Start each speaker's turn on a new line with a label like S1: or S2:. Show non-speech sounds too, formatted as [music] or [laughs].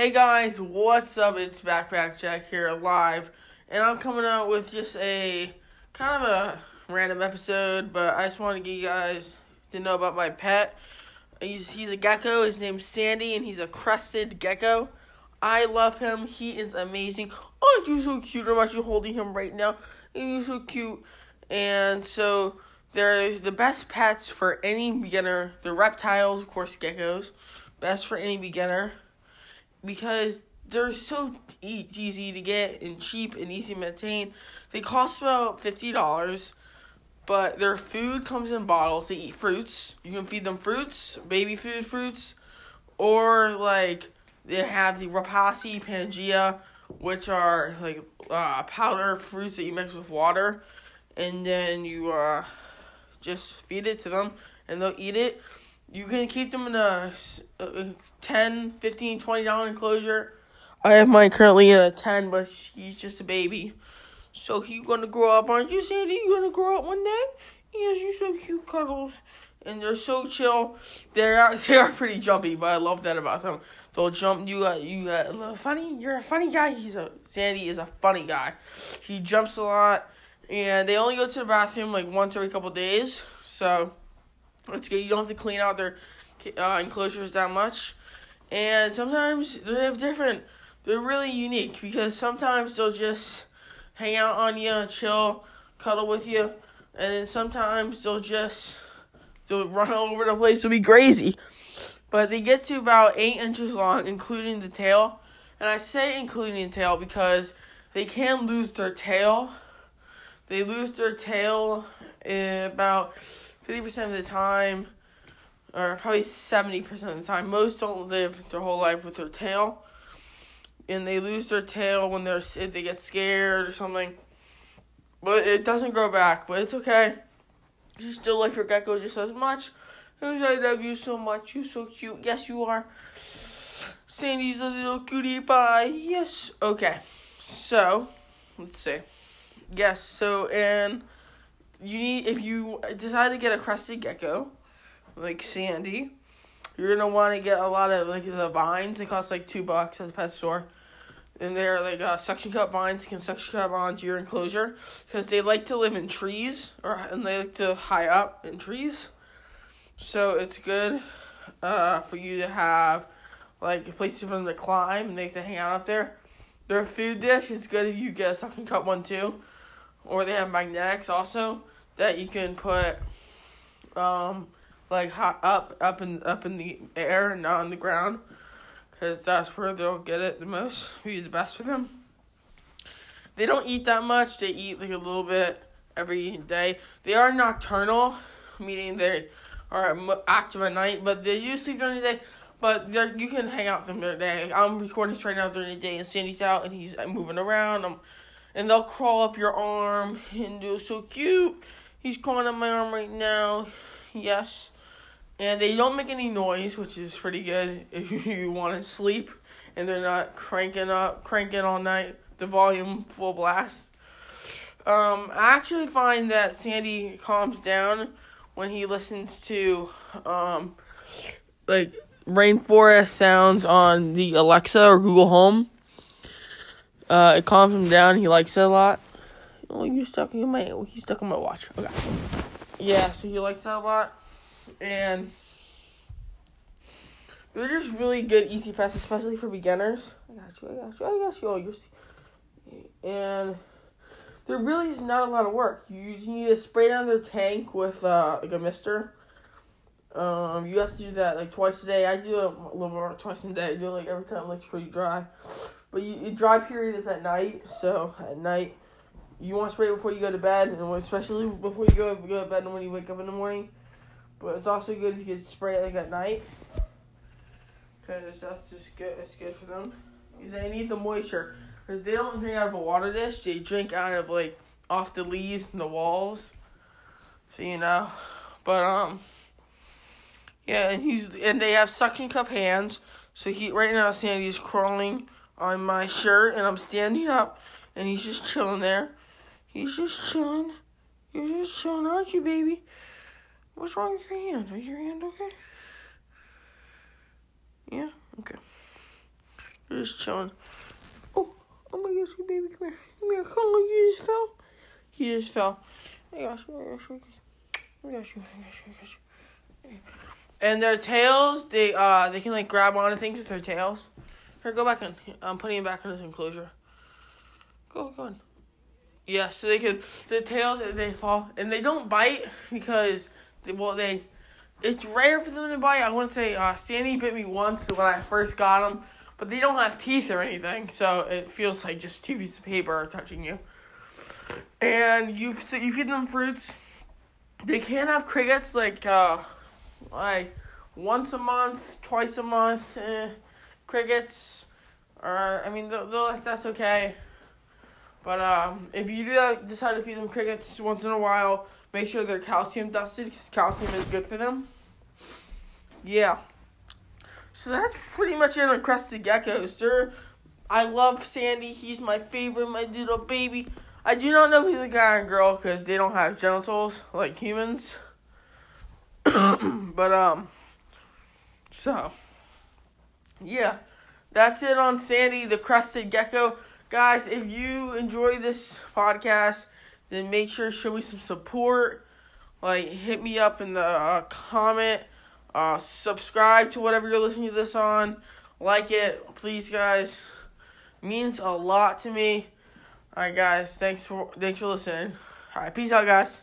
S1: Hey guys, what's up? It's Backpack Jack here live, and I'm coming out with just a kind of a random episode, but I just want to get you guys to know about my pet. He's he's a gecko. His name's Sandy, and he's a crested gecko. I love him. He is amazing. Oh, Aren't you so cute? I'm actually holding him right now, you're so cute. And so they're the best pets for any beginner. They're reptiles, of course, geckos. Best for any beginner because they're so easy to get and cheap and easy to maintain. They cost about fifty dollars, but their food comes in bottles. They eat fruits. You can feed them fruits, baby food fruits, or like they have the Repashy Pangea, which are like uh, powder fruits that you mix with water, and then you uh, just feed it to them, and they'll eat it. You can keep them in a, a uh, uh, 10 15 20 dollar enclosure. I have mine currently in a 10, but he's just a baby. So he's gonna grow up, aren't you, Sandy? You gonna grow up one day? Yes, you're so cute, cuddles, and they're so chill. They are [laughs] they are pretty jumpy, but I love that about them. They'll jump. You got you little funny. You're a funny guy. He's a Sandy is a funny guy. He jumps a lot, and they only go to the bathroom like once every couple days. So it's good. You don't have to clean out their uh, enclosures that much. And sometimes they have different. They're really unique because sometimes they'll just hang out on you, chill, cuddle with you, and then sometimes they'll just they'll run all over the place. They'll be crazy. But they get to about eight inches long, including the tail. And I say including the tail because they can lose their tail. They lose their tail about 50% of the time, or probably 70% of the time. Most don't live their whole life with their tail. And they lose their tail when they're they get scared or something. But it doesn't grow back, but it's okay. You still love your gecko just as much. I love you so much. You're so cute. Yes, you are. Sandy's a little cutie pie. Yes. Okay. So, let's see. Yes, so, and you need if you decide to get a crested gecko, like Sandy, you're gonna want to get a lot of like the vines. They cost like two bucks at the pet store, and they're like uh, suction cup vines. You can suction cup onto your enclosure because they like to live in trees or and they like to high up in trees. So it's good uh, for you to have like places for them to climb and they like to hang out up there. Their food dish is good if you get a suction cup one too, or they have magnetics also that you can put um like hot up up in up in the air and not on the ground because that's where they'll get it the most be the best for them. They don't eat that much. They eat like a little bit every day. They are nocturnal meaning they are active at night but they do sleep during the day. But you can hang out with them during the day. I'm recording this right now during the day and sandy's out and he's moving around. I'm, and they'll crawl up your arm and they're so cute He's crawling on my arm right now. Yes. And they don't make any noise, which is pretty good if [laughs] you want to sleep and they're not cranking up, cranking all night, the volume full blast. Um, I actually find that Sandy calms down when he listens to, um, like rainforest sounds on the Alexa or Google Home. Uh, it calms him down. He likes it a lot. Oh, you stuck in my. He's stuck in my watch. Okay. Yeah, so he likes that a lot, and they're just really good easy pets, especially for beginners. I got you. I got you. I got you. Oh, you're. And there really is not a lot of work. You need to spray down their tank with uh, like a mister. Um, you have to do that like twice a day. I do it a little more twice a day. I do it like every time it looks pretty dry. But you, dry period is at night, so at night you want spray before you go to bed, and especially before you go, go to bed and when you wake up in the morning. But it's also good if you can spray it like at night, because that's just good. It's good for them because they need the moisture. Because they don't drink out of a water dish; they drink out of like off the leaves and the walls. So you know, but um, yeah, and he's and they have suction cup hands. So he right now Sandy's crawling on my shirt, and I'm standing up, and he's just chilling there. He's just chilling. You're just chilling, aren't you, baby? What's wrong with your hand? Is your hand okay? Yeah? Okay. They're just chilling. Oh, oh my gosh, baby, come here. Come here, come on, you just fell. He just fell. I got you, I got you, I got you, I got you. And their tails, they uh, they can like grab onto things with their tails. Here, go back in. I'm putting him back in this enclosure. Go, go on. Yeah, so they could the tails they fall and they don't bite because they, well they it's rare for them to bite. I wouldn't say uh, Sandy bit me once when I first got them, but they don't have teeth or anything, so it feels like just two pieces of paper are touching you. And you so you feed them fruits. They can have crickets like uh, like once a month, twice a month. Eh, crickets, or I mean, they'll, they'll, that's okay. But um, if you do decide to feed them crickets once in a while, make sure they're calcium dusted because calcium is good for them. Yeah. So that's pretty much it on crested geckos. I love Sandy. He's my favorite, my little baby. I do not know if he's a guy or girl because they don't have genitals like humans. [coughs] but um, so yeah, that's it on Sandy the crested gecko. Guys, if you enjoy this podcast, then make sure to show me some support. Like, hit me up in the uh, comment. Uh, subscribe to whatever you're listening to this on. Like it, please, guys. means a lot to me. All right, guys. Thanks for thanks for listening. All right, peace out, guys.